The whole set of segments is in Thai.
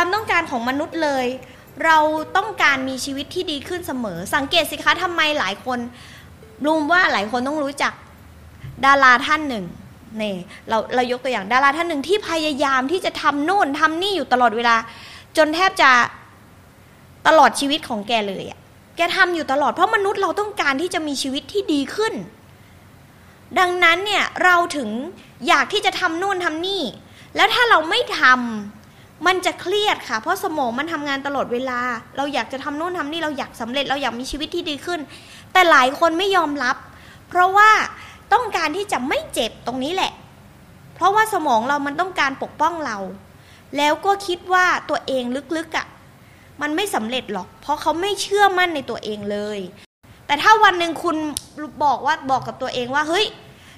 ความต้องการของมนุษย์เลย เราต้องการมีชีวิตที่ดีขึ้นเสมอ สังเกตสิคะทำไมหลายคนรูมว่าหลายคนต้องรู้จักดาราท่านหนึ่งนี่เราเรายกตัวอย่างดาราท่านหนึ่งที่พยายามที่จะทำโน่นทำนี่อยู่ตลอดเวลา จนแทบจะตลอดชีวิตของแกเลยอะแกทำอยู่ตลอดเพราะมนุษย์เราต้องการที่จะมีชีวิตที่ดีขึ้น ดังนั้นเนี่ยเราถึงอยากที่จะทำโน่นทำนี่ แล้วถ้าเราไม่ทำ มันจะเครียดค่ะ เพราะสมองมันทำงานตลอดเวลา เราอยากจะทำโน่นทำนี่เราอยากสำเร็จเราอยากมีชีวิตที่ดีขึ้น แต่หลายคนไม่ยอมรับ เพราะว่าต้องการที่จะไม่เจ็บตรงนี้แหละ เพราะว่าสมองเรามันต้องการปกป้องเรา แล้วก็คิดว่าตัวเองลึกๆอะ่ะ มันไม่สำเร็จหรอก เพราะเขาไม่เชื่อมั่นในตัวเองเลย แต่ถ้าวันหนึ่งคุณบอกว่าบอกกับตัวเองว่าเฮ้ย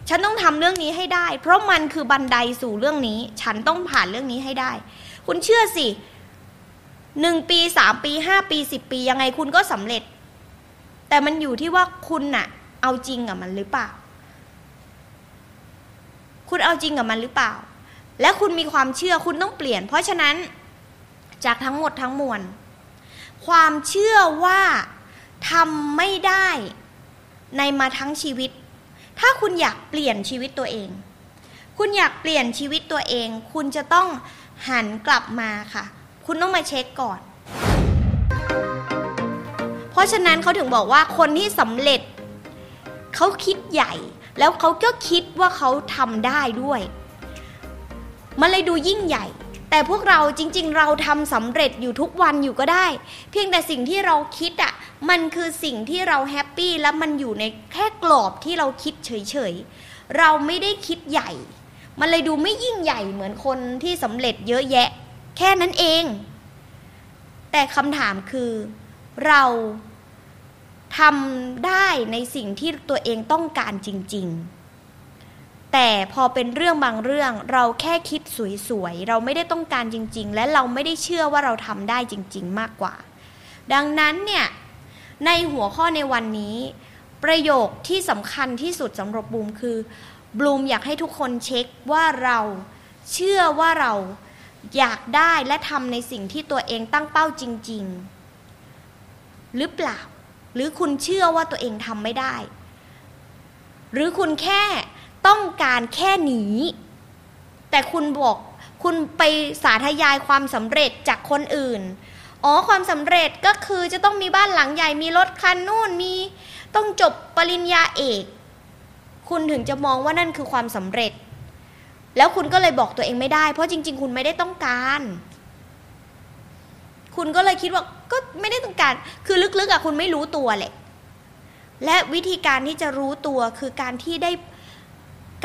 ฉันต้องทำเรื่องนี้ให้ได้ เพราะมันคือบันไดสู่เรื่องนี้ ฉันต้องผ่านเรื่องนี้ให้ได้ คุณเชื่อสิหนึ่งปีสามปีห้าปีสิบปียังไงคุณก็สำเร็จ แต่มันอยู่ที่ว่าคุณน่ะ เอาจริงกับมันหรือเปล่า คุณเอาจริงกับมันหรือเปล่า และคุณมีความเชื่อคุณต้องเปลี่ยน เพราะฉะนั้นจากทั้งหมดทั้งมวล ความเชื่อว่าทำไม่ได้ในมาทั้งชีวิต ถ้าคุณอยากเปลี่ยนชีวิตตัวเอง คุณอยากเปลี่ยนชีวิตตัวเอง คุณจะต้องหันกลับมาค่ะ คุณต้องมาเช็คก่อน เพราะฉะนั้นเขาถึงบอกว่าคนที่สำเร็จ เขาคิดใหญ่ แล้วเขาก็คิดว่าเขาทำได้ด้วย มันเลยดูยิ่งใหญ่ แต่พวกเราจริง ๆ เราทำสำเร็จอยู่ทุกวันอยู่ก็ได้ เพียงแต่สิ่งที่เราคิดอะ่ะมันคือสิ่งที่เราแฮปปี้และมันอยู่ในแค่กรอบที่เราคิดเฉยๆเราไม่ได้คิดใหญ่ มันเลยดูไม่ยิ่งใหญ่เหมือนคนที่สำเร็จเยอะแยะ แค่นั้นเอง แต่คำถามคือเราทำได้ในสิ่งที่ตัวเองต้องการจริง ๆ แต่พอเป็นเรื่องบางเรื่องเราแค่คิดสวยๆ เราไม่ได้ต้องการจริง ๆ และเราไม่ได้เชื่อว่าเราทำได้จริง ๆ มากกว่า ดังนั้นเนี่ยในหัวข้อในวันนี้ ประโยคที่สำคัญที่สุดสำหรับบลูมคือบลูมอยากให้ทุกคนเช็คว่าเราเชื่อว่าเราอยากได้และทำในสิ่งที่ตัวเองตั้งเป้าจริง ๆ หรือเปล่า หรือคุณเชื่อว่าตัวเองทำไม่ได้ หรือคุณแค่ ต้องการแค่หนีแต่คุณบอกคุณไปสาธยายความสำเร็จจากคนอื่น อ๋อความสำเร็จก็คือจะต้องมีบ้านหลังใหญ่มีรถคันนู่นมีต้องจบปริญญาเอก คุณถึงจะมองว่านั่นคือความสำเร็จ แล้วคุณก็เลยบอกตัวเองไม่ได้ เพราะจริง ๆ คุณไม่ได้ต้องการ คุณก็เลยคิดว่าก็ไม่ได้ต้องการ คือลึกๆอะคุณไม่รู้ตัวแหละและวิธีการที่จะรู้ตัวคือการที่ได้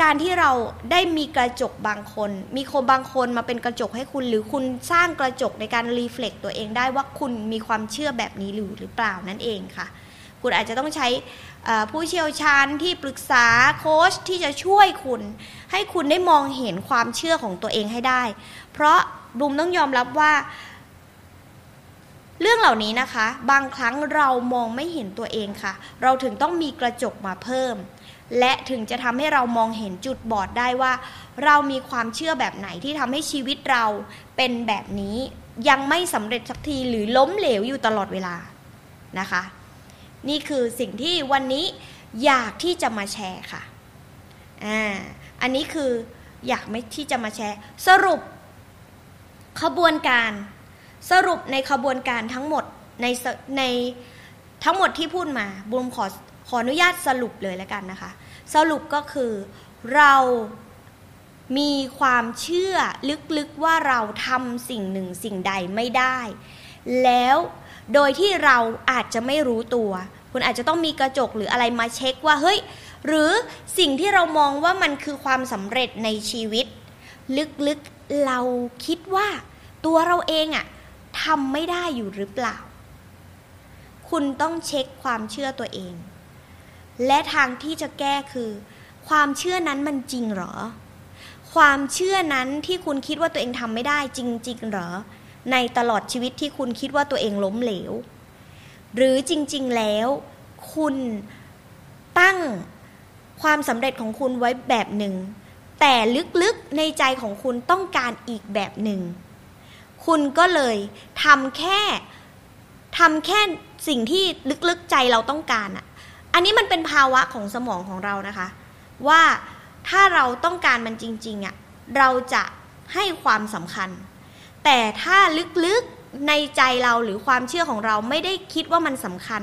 การที่เราได้มีกระจกบางคน มีคนบางคนมาเป็นกระจกให้คุณ หรือคุณสร้างกระจกในการรีเฟล็กตัวเองได้ว่าคุณมีความเชื่อแบบนี้หรือหรือเปล่านั่นเองค่ะ คุณอาจจะต้องใช้ผู้เชี่ยวชาญที่ปรึกษาโค้ชที่จะช่วยคุณ ให้คุณได้มองเห็นความเชื่อของตัวเองให้ได้ เพราะบุมต้องยอมรับว่า เรื่องเหล่านี้นะคะ บางครั้งเรามองไม่เห็นตัวเองค่ะ เราถึงต้องมีกระจกมาเพิ่ม และถึงจะทำให้เรามองเห็นจุดบอดได้ว่า เรามีความเชื่อแบบไหนที่ทำให้ชีวิตเราเป็นแบบนี้ยังไม่สำเร็จสักทีหรือล้มเหลวอยู่ตลอดเวลานะคะ นี่คือสิ่งที่วันนี้อยากที่จะมาแชร์ค่ะอ่าอันนี้คืออยากไม่ที่จะมาแชร์ สรุป ขบวนการ สรุปในขบวนการทั้งหมดในในทั้งหมดที่พูดมาบุมขอ ขออนุญาตสรุปเลยแล้วกันนะคะ สรุปก็คือเรามีความเชื่อลึกๆว่าเราทำสิ่งหนึ่งสิ่งใดไม่ได้ แล้วโดยที่เราอาจจะไม่รู้ตัว คุณอาจจะต้องมีกระจกหรืออะไรมาเช็คว่าเฮ้ย หรือสิ่งที่เรามองว่ามันคือความสำเร็จในชีวิต ลึกๆเราคิดว่าตัวเราเองอะทำไม่ได้อยู่หรือเปล่า คุณต้องเช็คความเชื่อตัวเอง และทางที่จะแก้คือ ความเชื่อนั้นมันจริงหรอ ความเชื่อนั้นที่คุณคิดว่าตัวเองทำไม่ได้จริง ๆ หรอ ในตลอดชีวิตที่คุณคิดว่าตัวเองล้มเหลว หรือจริง ๆ แล้ว คุณตั้งความสำเร็จของคุณไว้แบบหนึ่ง แต่ลึกๆในใจของคุณต้องการอีกแบบหนึ่ง คุณก็เลยทำแค่ทำแค่สิ่งที่ลึกๆใจเราต้องการอะ อันนี้มันเป็นภาวะของสมองของเรานะคะ ว่าถ้าเราต้องการมันจริงๆอะเราจะให้ความสำคัญ แต่ถ้าลึกๆในใจเราหรือความเชื่อของเราไม่ได้คิดว่ามันสำคัญ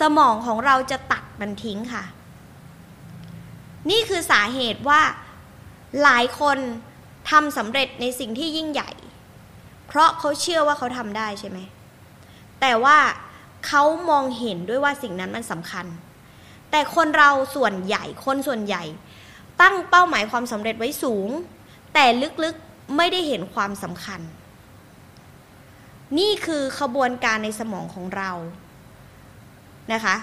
สมองของเราจะตัดมันทิ้งค่ะ นี่คือสาเหตุว่าหลายคนทำสำเร็จในสิ่งที่ยิ่งใหญ่ เพราะเขาเชื่อว่าเขาทำได้ใช่ไหม แต่ว่า เขามองเห็นด้วยว่าสิ่งนั้นมันสำคัญ แต่คนเราส่วนใหญ่คนส่วนใหญ่ ตั้งเป้าหมายความสำเร็จไว้สูง แต่ลึกๆไม่ได้เห็นความสำคัญ นี่คือขบวนการในสมองของเรานะคะ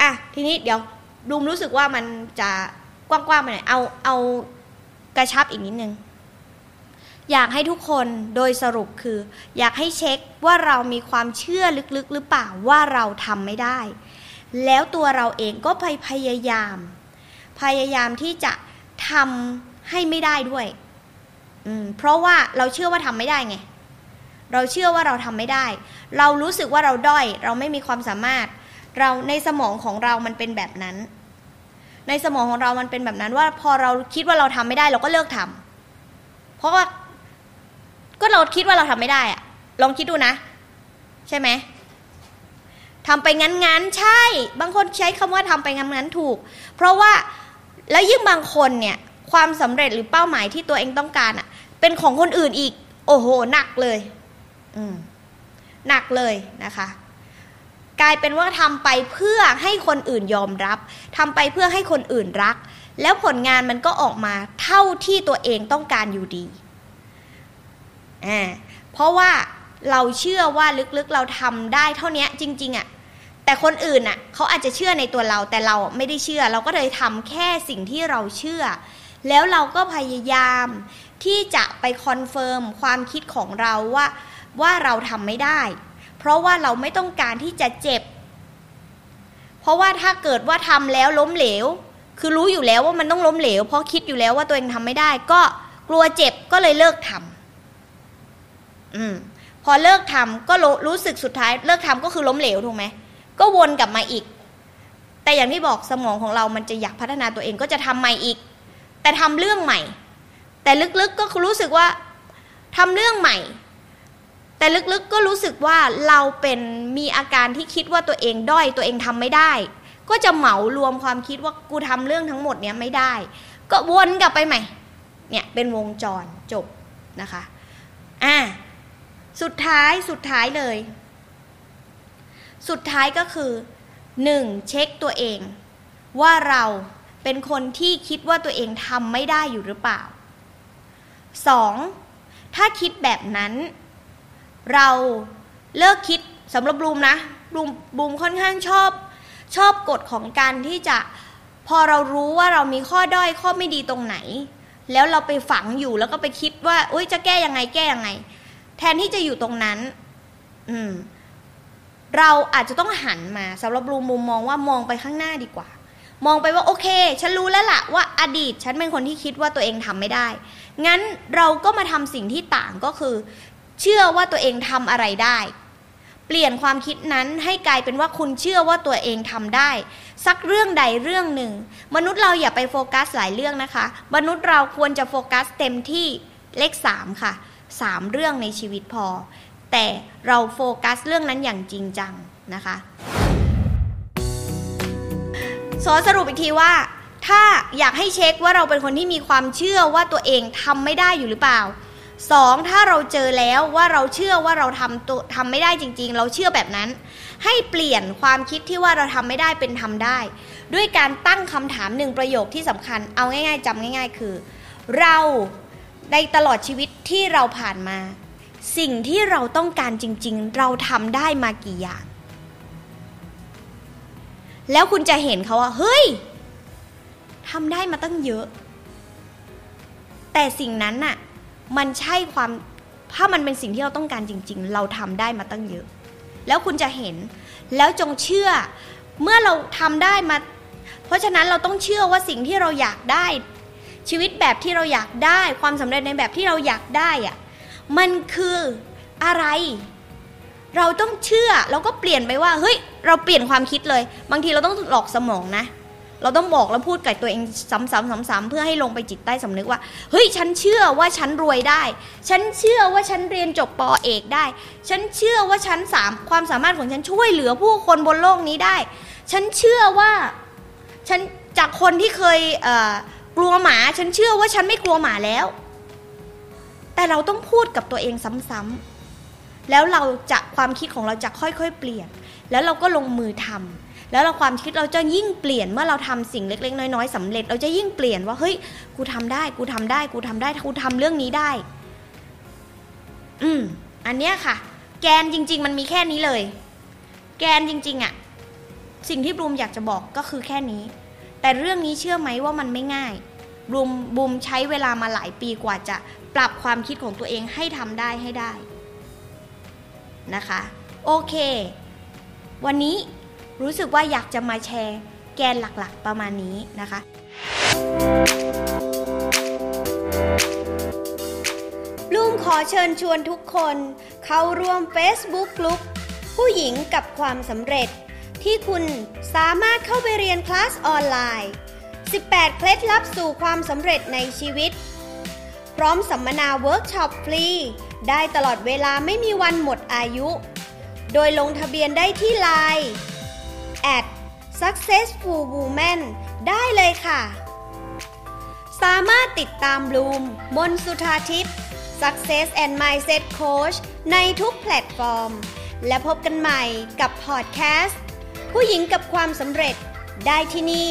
อะทีนี้เดี๋ยวบูมรู้สึกว่ามันจะกว้างๆไปหน่อยเอาเอากระชับอีกนิดนึง อยากให้ทุกคนโดยสรุปคือ อยากให้เช็คว่าเรามีความเชื่อลึกๆหรือเปล่าว่าเราทำไม่ได้ แล้วตัวเราเองก็ไปพยายาม พยายามที่จะทำให้ไม่ได้ด้วยเพราะว่าเราเชื่อว่าทำไม่ได้ไง เราเชื่อว่าเราทำไม่ได้ เรารู้สึกว่าเราด้อย เราไม่มีความสามารถ เราในสมองของเรามันเป็นแบบนั้น ในสมองของเรามันเป็นแบบนั้นว่าพอเราคิดว่าเราทำไม่ได้ เราก็เลิกทำเพราะว่า ก็เราคิดว่าเราทำไม่ได้อะลองคิดดูนะ ใช่ไหมทำไปงั้นๆใช่ บางคนใช้คำว่าทำไปงั้นๆถูก เพราะว่าแล้วยิ่งบางคนเนี่ยความสำเร็จหรือเป้าหมายที่ตัวเองต้องการอะเป็นของคนอื่นอีก โอ้โหหนักเลย อืมหนักเลยนะคะ กลายเป็นว่าทำไปเพื่อให้คนอื่นยอมรับทำไปเพื่อให้คนอื่นรัก แล้วผลงานมันก็ออกมาเท่าที่ตัวเองต้องการอยู่ดี อ่าเพราะว่าเราเชื่อว่าลึกๆเราทำได้เท่านี้จริงๆอะ่ะแต่คนอื่นอะเขาอาจจะเชื่อในตัวเราแต่เราไม่ได้เชื่อ เราก็เลยทำแค่สิ่งที่เราเชื่อ แล้วเราก็พยายามที่จะไป confirm ความคิดของเราว่าว่าเราทำไม่ได้ เพราะว่าเราไม่ต้องการที่จะเจ็บ เพราะว่าถ้าเกิดว่าทำแล้วล้มเหลว คือรู้อยู่แล้วว่ามันต้องล้มเหลว เพราะคิดอยู่แล้วว่าตัวเองทำไม่ได้ ก็กลัวเจ็บก็เลยเลิกทำ อืมพอเลิกทำก็รู้สึกสุดท้าย เลิกทำก็คือล้มเหลวถูกไหมก็วนกลับมาอีก แต่อย่างที่บอกสมองของเรามันจะอยากพัฒนาตัวเองก็จะทำใหม่อีก แต่ทำเรื่องใหม่ แต่ลึกๆก็รู้สึกว่าทำเรื่องใหม่ แต่ลึกๆก็รู้สึกว่าเราเป็นมีอาการที่คิดว่าตัวเองด้อยตัวเองทำไม่ได้ ก็จะเหมารวมความคิดว่ากูทำเรื่องทั้งหมดเนี้ยไม่ได้ ก็วนกลับไปใหม่ เนี่ยเป็นวงจรจบนะคะ อ่า สุดท้ายสุดท้ายเลย สุดท้ายก็คือหนึ่งเช็คตัวเอง ว่าเราเป็นคนที่คิดว่าตัวเองทำไม่ได้อยู่หรือเปล่าสองถ้าคิดแบบนั้น เราเลิกคิดสำหรับบลูมนะบลูมบูมค่อนข้างชอบ ชอบกฎของการที่จะพอเรารู้ว่าเรามีข้อด้อยข้อไม่ดีตรงไหน แล้วเราไปฝังอยู่แล้วก็ไปคิดว่าอุ้ยจะแก้ยังไงแก้ยังไง แทนที่จะอยู่ตรงนั้น อืม เราอาจจะต้องหันมาสำหรับบูมุมมองว่ามองไปข้างหน้าดีกว่า มองไปว่าโอเค ฉันรู้แล้วล่ะว่าอดีต ฉันเป็นคนที่คิดว่าตัวเองทำไม่ได้ งั้นเราก็มาทำสิ่งที่ต่างก็คือ เชื่อว่าตัวเองทำอะไรได้ เปลี่ยนความคิดนั้นให้กลายเป็นว่าคุณเชื่อว่าตัวเองทำได้ สักเรื่องใดเรื่องหนึ่ง มนุษย์เราอย่าไปโฟกัสหลายเรื่องนะคะ มนุษย์เราควรจะโฟกัสเต็มที่เลขสามค่ะ สามเรื่องในชีวิตพอ แต่เราโฟกัสเรื่องนั้นอย่างจริงจังนะคะสอสรุปอีกทีว่า ถ้าอยากให้เช็คว่าเราเป็นคนที่มีความเชื่อว่าตัวเองทำไม่ได้อยู่หรือเปล่าสองถ้าเราเจอแล้วว่าเราเชื่อว่าเราทำตัวทำไม่ได้จริง ๆ เราเชื่อแบบนั้น ให้เปลี่ยนความคิดที่ว่าเราทำไม่ได้เป็นทำได้ ด้วยการตั้งคำถามหนึ่งประโยคที่สำคัญ เอาง่าย ๆจำง่าย ๆ คือ เรา ในตลอดชีวิตที่เราผ่านมา สิ่งที่เราต้องการจริง ๆ เราทำได้มากี่อย่าง แล้วคุณจะเห็นเขาว่า เฮ้ยทำได้มาตั้งเยอะ แต่สิ่งนั้นน่ะ มันใช่ความถ้ามันเป็นสิ่งที่เราต้องการจริง ๆ เราทำได้มาตั้งเยอะ แล้วคุณจะเห็น แล้วจงเชื่อ เมื่อเราทำได้มา เพราะฉะนั้นเราต้องเชื่อว่าสิ่งที่เราอยากได้ ชีวิตแบบที่เราอยากได้ ความสำเร็จในแบบที่เราอยากได้อะมันคืออะไร เราต้องเชื่อเราก็เปลี่ยนไปว่า เฮ้ย เราเปลี่ยนความคิดเลย บางทีเราต้องหลอกสมองนะ เราต้องบอกแล้วพูดกับตัวเองซ้ำๆๆๆ เพื่อให้ลงไปจิตใต้สำนึกว่า เฮ้ย ฉันเชื่อว่าฉันรวยได้ ฉันเชื่อว่าฉันเรียนจบปอเอกได้ ฉันเชื่อว่าฉันสามความสามารถของฉันช่วยเหลือผู้คนบนโลกนี้ได้ ฉันเชื่อว่า ฉันจากคนที่เคยเกลัวหมาฉันเชื่อว่าฉันไม่กลัวหมาแล้ว แต่เราต้องพูดกับตัวเองซ้ำๆแล้วเราจะความคิดของเราจะค่อยๆ เปลี่ยน แล้วเราก็ลงมือทำแล้วเราความคิดเราจะยิ่งเปลี่ยนเมื่อเราทำสิ่งเล็ก ๆ น้อยๆสำเร็จ เราจะยิ่งเปลี่ยนว่าเฮ้ยกูทำได้ กูทำได้ กูทำได้กูทำเรื่องนี้ได้ อืมอันเนี้ยค่ะ แกนจริง ๆ มันมีแค่นี้เลย แกนจริง ๆอะสิ่งที่บลูมอยากจะบอกก็คือแค่นี้ แต่เรื่องนี้เชื่อไหมว่ามันไม่ง่ายบลูมบูมใช้เวลามาหลายปีกว่าจะปรับความคิดของตัวเองให้ทำได้ให้ได้นะคะ โอเค วันนี้รู้สึกว่าอยากจะมาแชร์แกนหลักๆประมาณนี้นะคะบลูมขอเชิญชวนทุกคน เข้าร่วม Facebook กลุ่มผู้หญิงกับความสำเร็จ ที่คุณสามารถเข้าไปเรียนคลาสออนไลน์ 18 เคล็ดลับสู่ความสำเร็จในชีวิต พร้อมสัมมนาเวิร์กช็อปฟรี ได้ตลอดเวลาไม่มีวันหมดอายุ โดยลงทะเบียนได้ที่ Line at successful woman ได้เลยค่ะ สามารถติดตามบลูมมนสุธาทิพย์ Success and Mindset Coach ในทุกแพลตฟอร์ม และพบกันใหม่กับพอดแคสต์ ผู้หญิงกับความสำเร็จได้ที่นี่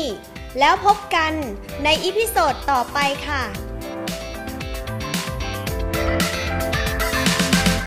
แล้วพบกันในอีพิโซดต่อไปค่ะ